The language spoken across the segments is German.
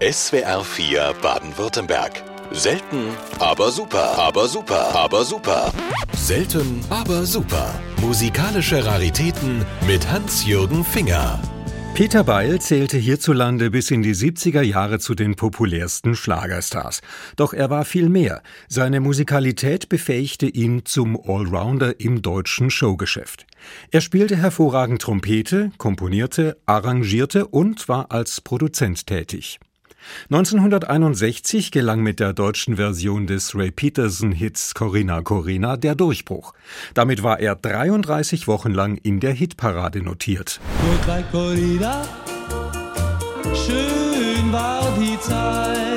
SWR 4 Baden-Württemberg. Selten, aber super, aber super, aber super. Selten, aber super. Musikalische Raritäten mit Hans-Jürgen Finger. Peter Beil zählte hierzulande bis in die 70er Jahre zu den populärsten Schlagerstars. Doch er war viel mehr. Seine Musikalität befähigte ihn zum Allrounder im deutschen Showgeschäft. Er spielte hervorragend Trompete, komponierte, arrangierte und war als Produzent tätig. 1961 gelang mit der deutschen Version des Ray Peterson-Hits Corinna Corinna der Durchbruch. Damit war er 33 Wochen lang in der Hitparade notiert. Corinna, schön war die Zeit,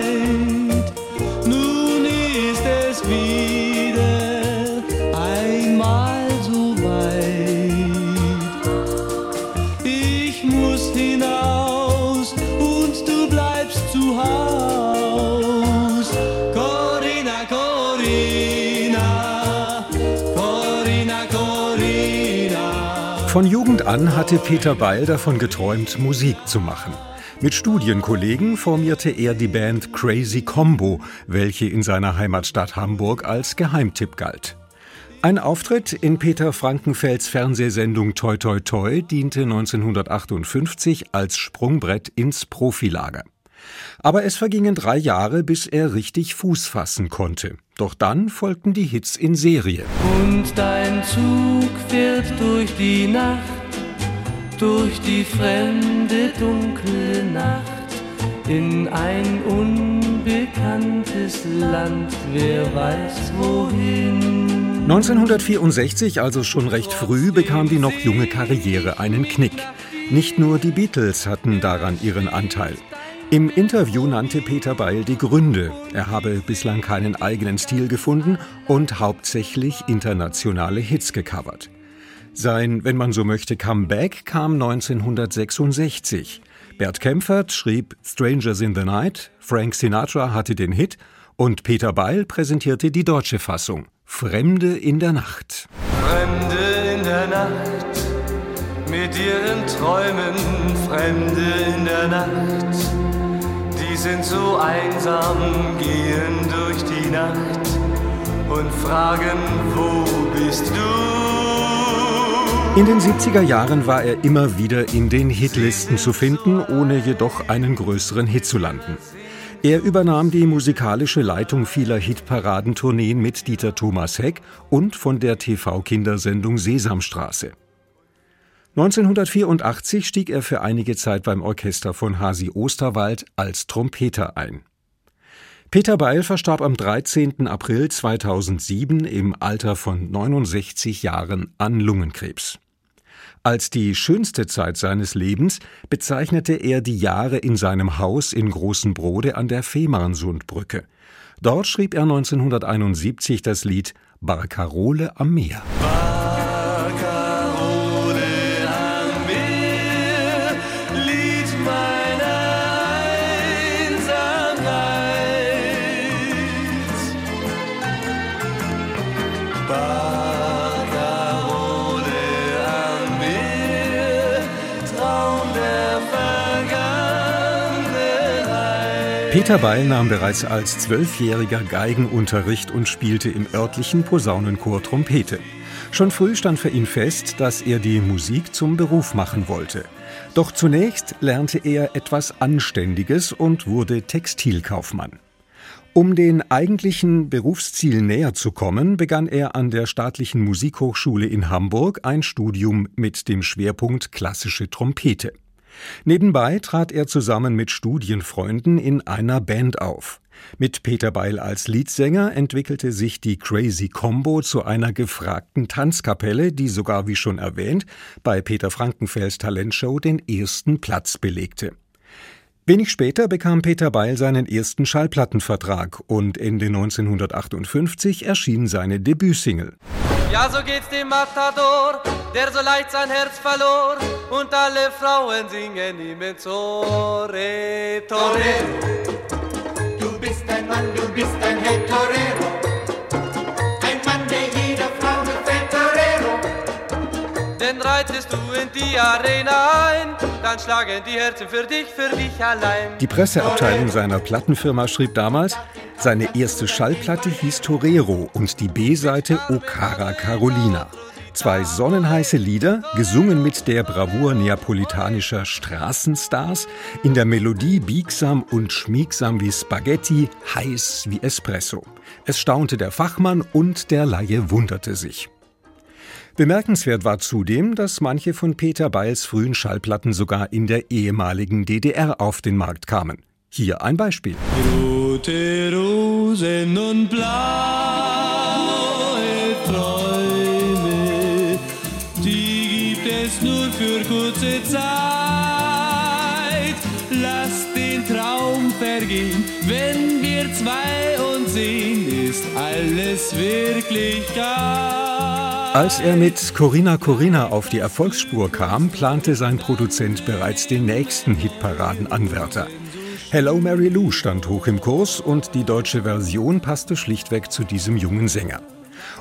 an hatte Peter Beil davon geträumt, Musik zu machen. Mit Studienkollegen formierte er die Band Crazy Combo, welche in seiner Heimatstadt Hamburg als Geheimtipp galt. Ein Auftritt in Peter Frankenfelds Fernsehsendung Toi Toi Toi diente 1958 als Sprungbrett ins Profilager. Aber es vergingen drei Jahre, bis er richtig Fuß fassen konnte. Doch dann folgten die Hits in Serie. Und dein Zug fährt durch die Nacht, durch die fremde dunkle Nacht, in ein unbekanntes Land, wer weiß wohin. 1964, also schon recht früh, bekam die noch junge Karriere einen Knick. Nicht nur die Beatles hatten daran ihren Anteil. Im Interview nannte Peter Beil die Gründe. Er habe bislang keinen eigenen Stil gefunden und hauptsächlich internationale Hits gecovert. Sein, wenn man so möchte, Comeback kam 1966. Bert Kempfert schrieb Strangers in the Night, Frank Sinatra hatte den Hit und Peter Beil präsentierte die deutsche Fassung Fremde in der Nacht. Fremde in der Nacht, mit ihren Träumen, Fremde in der Nacht. Die sind so einsam, gehen durch die Nacht und fragen, wo bist du? In den 70er Jahren war er immer wieder in den Hitlisten zu finden, ohne jedoch einen größeren Hit zu landen. Er übernahm die musikalische Leitung vieler Hitparadentourneen mit Dieter Thomas Heck und von der TV-Kindersendung Sesamstraße. 1984 stieg er für einige Zeit beim Orchester von Hasi Osterwald als Trompeter ein. Peter Beil verstarb am 13. April 2007 im Alter von 69 Jahren an Lungenkrebs. Als die schönste Zeit seines Lebens bezeichnete er die Jahre in seinem Haus in Großen Brode an der Fehmarnsundbrücke. Dort schrieb er 1971 das Lied Barcarole am Meer. Peter Beil nahm bereits als Zwölfjähriger Geigenunterricht und spielte im örtlichen Posaunenchor Trompete. Schon früh stand für ihn fest, dass er die Musik zum Beruf machen wollte. Doch zunächst lernte er etwas Anständiges und wurde Textilkaufmann. Um den eigentlichen Berufsziel näher zu kommen, begann er an der Staatlichen Musikhochschule in Hamburg ein Studium mit dem Schwerpunkt klassische Trompete. Nebenbei trat er zusammen mit Studienfreunden in einer Band auf. Mit Peter Beil als Leadsänger entwickelte sich die Crazy Combo zu einer gefragten Tanzkapelle, die sogar, wie schon erwähnt, bei Peter Frankenfelds Talentshow den ersten Platz belegte. Wenig später bekam Peter Beil seinen ersten Schallplattenvertrag und Ende 1958 erschien seine Debütsingle. Ja, so geht's dem Matador, der so leicht sein Herz verlor und alle Frauen singen ihm ins Ohr. Re, Torero. Du bist ein Mann, du bist ein Held, Torero. Reitest du in die Arena ein, dann schlagen die Herzen für dich, für dich allein. Die Presseabteilung seiner Plattenfirma schrieb damals, seine erste Schallplatte hieß Torero und die B-Seite O Cara Carolina. Zwei sonnenheiße Lieder, gesungen mit der Bravour neapolitanischer Straßenstars, in der Melodie biegsam und schmiegsam wie Spaghetti, heiß wie Espresso. Es staunte der Fachmann und der Laie wunderte sich. Bemerkenswert war zudem, dass manche von Peter Beils frühen Schallplatten sogar in der ehemaligen DDR auf den Markt kamen. Hier ein Beispiel. Rote Rosen und blaue Träume, die gibt es nur für kurze Zeit. Lass den Traum vergehen, wenn wir zwei uns sehen, ist alles Wirklichkeit. Als er mit Corinna Corinna auf die Erfolgsspur kam, plante sein Produzent bereits den nächsten Hitparadenanwärter. Hello Mary Lou stand hoch im Kurs und die deutsche Version passte schlichtweg zu diesem jungen Sänger.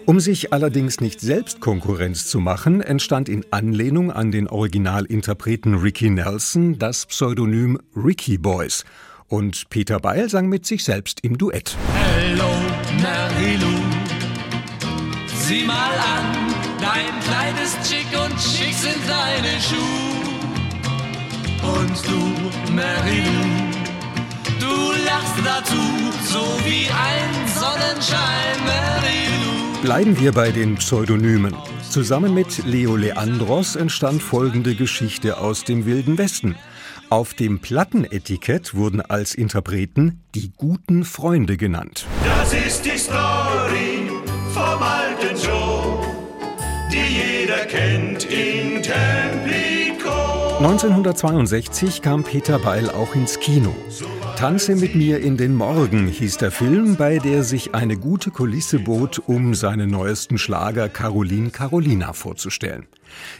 Um sich allerdings nicht selbst Konkurrenz zu machen, entstand in Anlehnung an den Originalinterpreten Ricky Nelson das Pseudonym Ricky Boys. Und Peter Beil sang mit sich selbst im Duett. Hello Mary Lou, sieh mal an, dein Kleid ist schick und schick sind deine Schuhe. Und du, Mary Lou, Du lachst dazu, so wie ein Sonnenschein, Mary Bleiben wir bei den Pseudonymen. Zusammen mit Leo Leandros entstand folgende Geschichte aus dem Wilden Westen. Auf dem Plattenetikett wurden als Interpreten die guten Freunde genannt. Das ist die Story alten kennt in Templico. 1962 kam Peter Beil auch ins Kino. Tanze mit mir in den Morgen hieß der Film, bei der sich eine gute Kulisse bot, um seinen neuesten Schlager Caroline Carolina vorzustellen.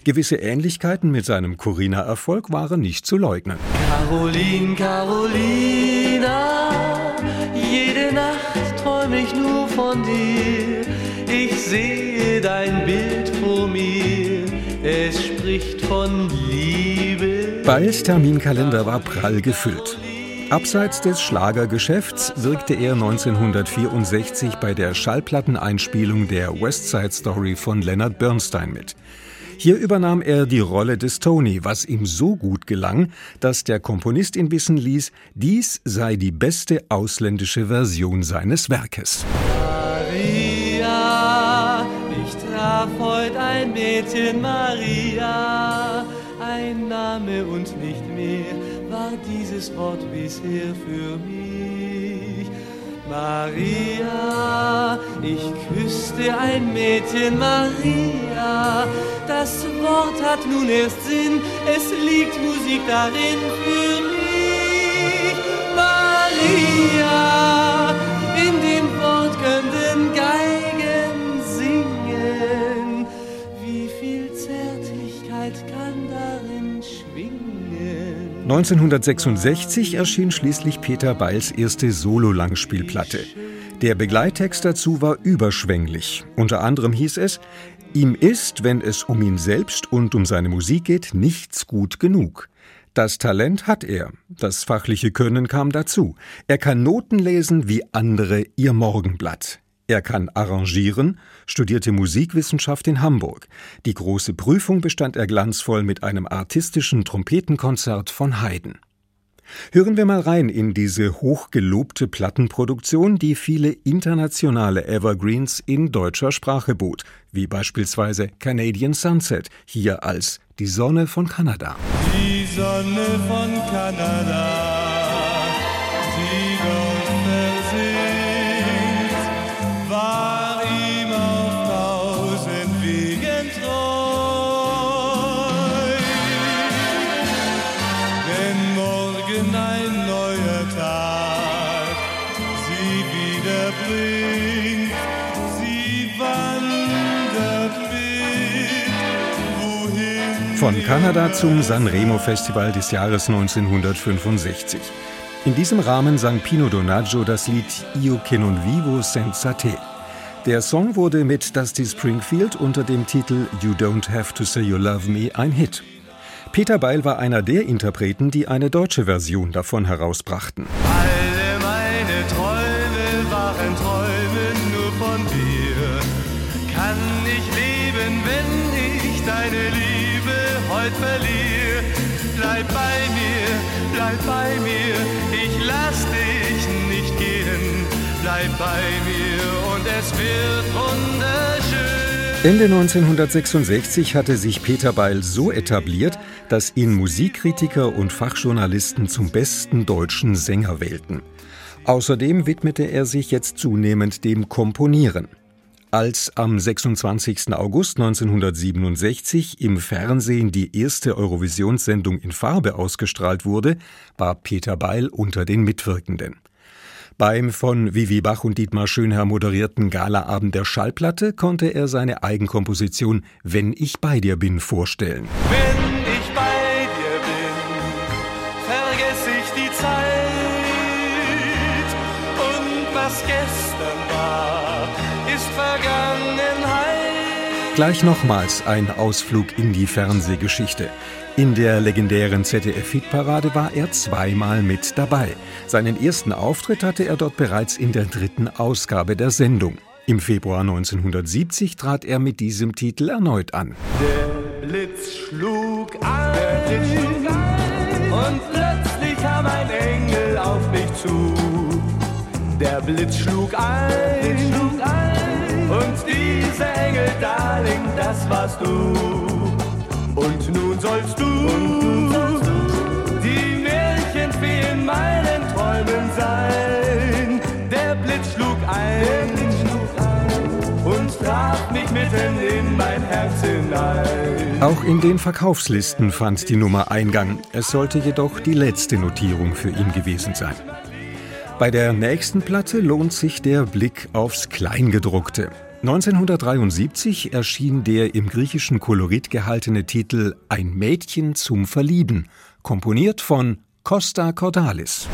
Gewisse Ähnlichkeiten mit seinem Corina-Erfolg waren nicht zu leugnen. Caroline, Carolina, jede Nacht träume ich nur von dir. Ich sehe dein Bild vor mir, es spricht von Liebe. Beils Terminkalender war prall gefüllt. Abseits des Schlagergeschäfts wirkte er 1964 bei der Schallplatteneinspielung der West Side Story von Leonard Bernstein mit. Hier übernahm er die Rolle des Tony, was ihm so gut gelang, dass der Komponist ihn wissen ließ, dies sei die beste ausländische Version seines Werkes. Traf heute ein Mädchen, Maria, ein Name und nicht mehr war dieses Wort bisher für mich. Maria, ich küsste ein Mädchen, Maria. Das Wort hat nun erst Sinn, es liegt Musik darin für mich. Maria, 1966 erschien schließlich Peter Beils erste Solo-Langspielplatte. Der Begleittext dazu war überschwänglich. Unter anderem hieß es, ihm ist, wenn es um ihn selbst und um seine Musik geht, nichts gut genug. Das Talent hat er, das fachliche Können kam dazu. Er kann Noten lesen wie andere ihr Morgenblatt. Er kann arrangieren, studierte Musikwissenschaft in Hamburg. Die große Prüfung bestand er glanzvoll mit einem artistischen Trompetenkonzert von Haydn. Hören wir mal rein in diese hochgelobte Plattenproduktion, die viele internationale Evergreens in deutscher Sprache bot, wie beispielsweise Canadian Sunset, hier als Die Sonne von Kanada. Die Sonne von Kanada, die dort versinkt, Von Kanada zum Sanremo Festival des Jahres 1965. In diesem Rahmen sang Pino Donaggio das Lied Io che non vivo senza te. Der Song wurde mit Dusty Springfield unter dem Titel You Don't Have to Say You Love Me ein Hit. Peter Beil war einer der Interpreten, die eine deutsche Version davon herausbrachten. Heute verliere? Bleib bei mir, bleib bei mir, ich lass dich nicht gehen. Bleib bei mir und es wird wunderschön. Ende 1966 hatte sich Peter Beil so etabliert, dass ihn Musikkritiker und Fachjournalisten zum besten deutschen Sänger wählten. Außerdem widmete er sich jetzt zunehmend dem Komponieren. Als am 26. August 1967 im Fernsehen die erste Eurovisionssendung in Farbe ausgestrahlt wurde, war Peter Beil unter den Mitwirkenden. Beim von Vivi Bach und Dietmar Schönherr moderierten Galaabend der Schallplatte konnte er seine Eigenkomposition Wenn ich bei dir bin vorstellen. Wenn Gleich nochmals ein Ausflug in die Fernsehgeschichte. In der legendären ZDF-Hitparade war er zweimal mit dabei. Seinen ersten Auftritt hatte er dort bereits in der dritten Ausgabe der Sendung. Im Februar 1970 trat er mit diesem Titel erneut an. Der Blitz schlug ein, der Blitz schlug ein und plötzlich kam ein Engel auf mich zu. Der Blitz schlug ein, Blitz schlug ein das warst du. Und nun sollst du, nun sollst du die Märchenfee in meinen Träumen sein. Der Blitz schlug ein, und traf mich mitten in mein Herz hinein. Auch in den Verkaufslisten fand die Nummer Eingang. Es sollte jedoch die letzte Notierung für ihn gewesen sein. Bei der nächsten Platte lohnt sich der Blick aufs Kleingedruckte. 1973 erschien der im griechischen Kolorit gehaltene Titel Ein Mädchen zum Verlieben, komponiert von Costa Cordalis.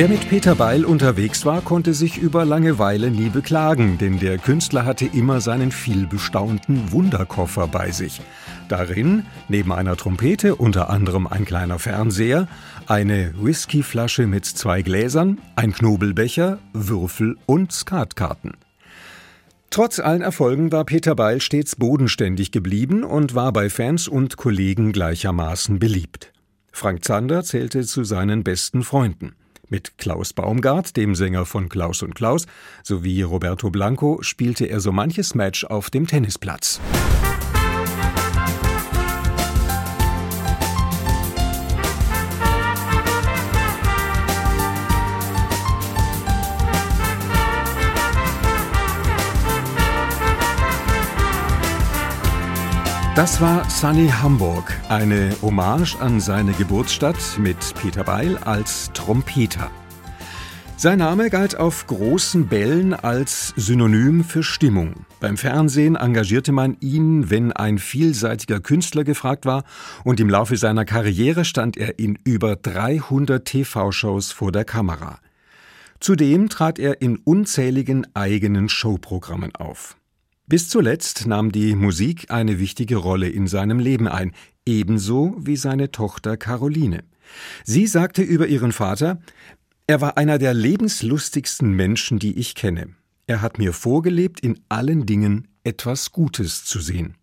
Wer mit Peter Beil unterwegs war, konnte sich über Langeweile nie beklagen, denn der Künstler hatte immer seinen vielbestaunten Wunderkoffer bei sich. Darin, neben einer Trompete, unter anderem ein kleiner Fernseher, eine Whiskyflasche mit zwei Gläsern, ein Knobelbecher, Würfel und Skatkarten. Trotz allen Erfolgen war Peter Beil stets bodenständig geblieben und war bei Fans und Kollegen gleichermaßen beliebt. Frank Zander zählte zu seinen besten Freunden. Mit Klaus Baumgart, dem Sänger von Klaus und Klaus, sowie Roberto Blanco spielte er so manches Match auf dem Tennisplatz. Das war Sunny Hamburg, eine Hommage an seine Geburtsstadt mit Peter Beil als Trompeter. Sein Name galt auf großen Bällen als Synonym für Stimmung. Beim Fernsehen engagierte man ihn, wenn ein vielseitiger Künstler gefragt war, und im Laufe seiner Karriere stand er in über 300 TV-Shows vor der Kamera. Zudem trat er in unzähligen eigenen Showprogrammen auf. Bis zuletzt nahm die Musik eine wichtige Rolle in seinem Leben ein, ebenso wie seine Tochter Caroline. Sie sagte über ihren Vater, er war einer der lebenslustigsten Menschen, die ich kenne. Er hat mir vorgelebt, in allen Dingen etwas Gutes zu sehen.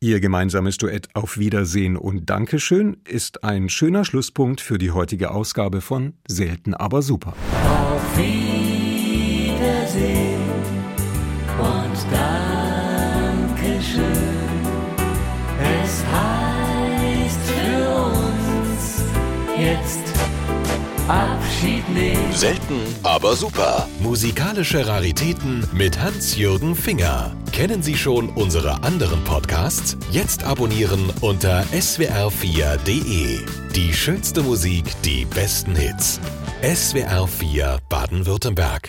Ihr gemeinsames Duett Auf Wiedersehen und Dankeschön ist ein schöner Schlusspunkt für die heutige Ausgabe von Selten aber super. Auf Wiedersehen und Dankeschön. Es heißt für uns jetzt Abschied nehmen. Selten, aber super. Musikalische Raritäten mit Hans-Jürgen Finger. Kennen Sie schon unsere anderen Podcasts? Jetzt abonnieren unter swr4.de. Die schönste Musik, die besten Hits. SWR4 Baden-Württemberg.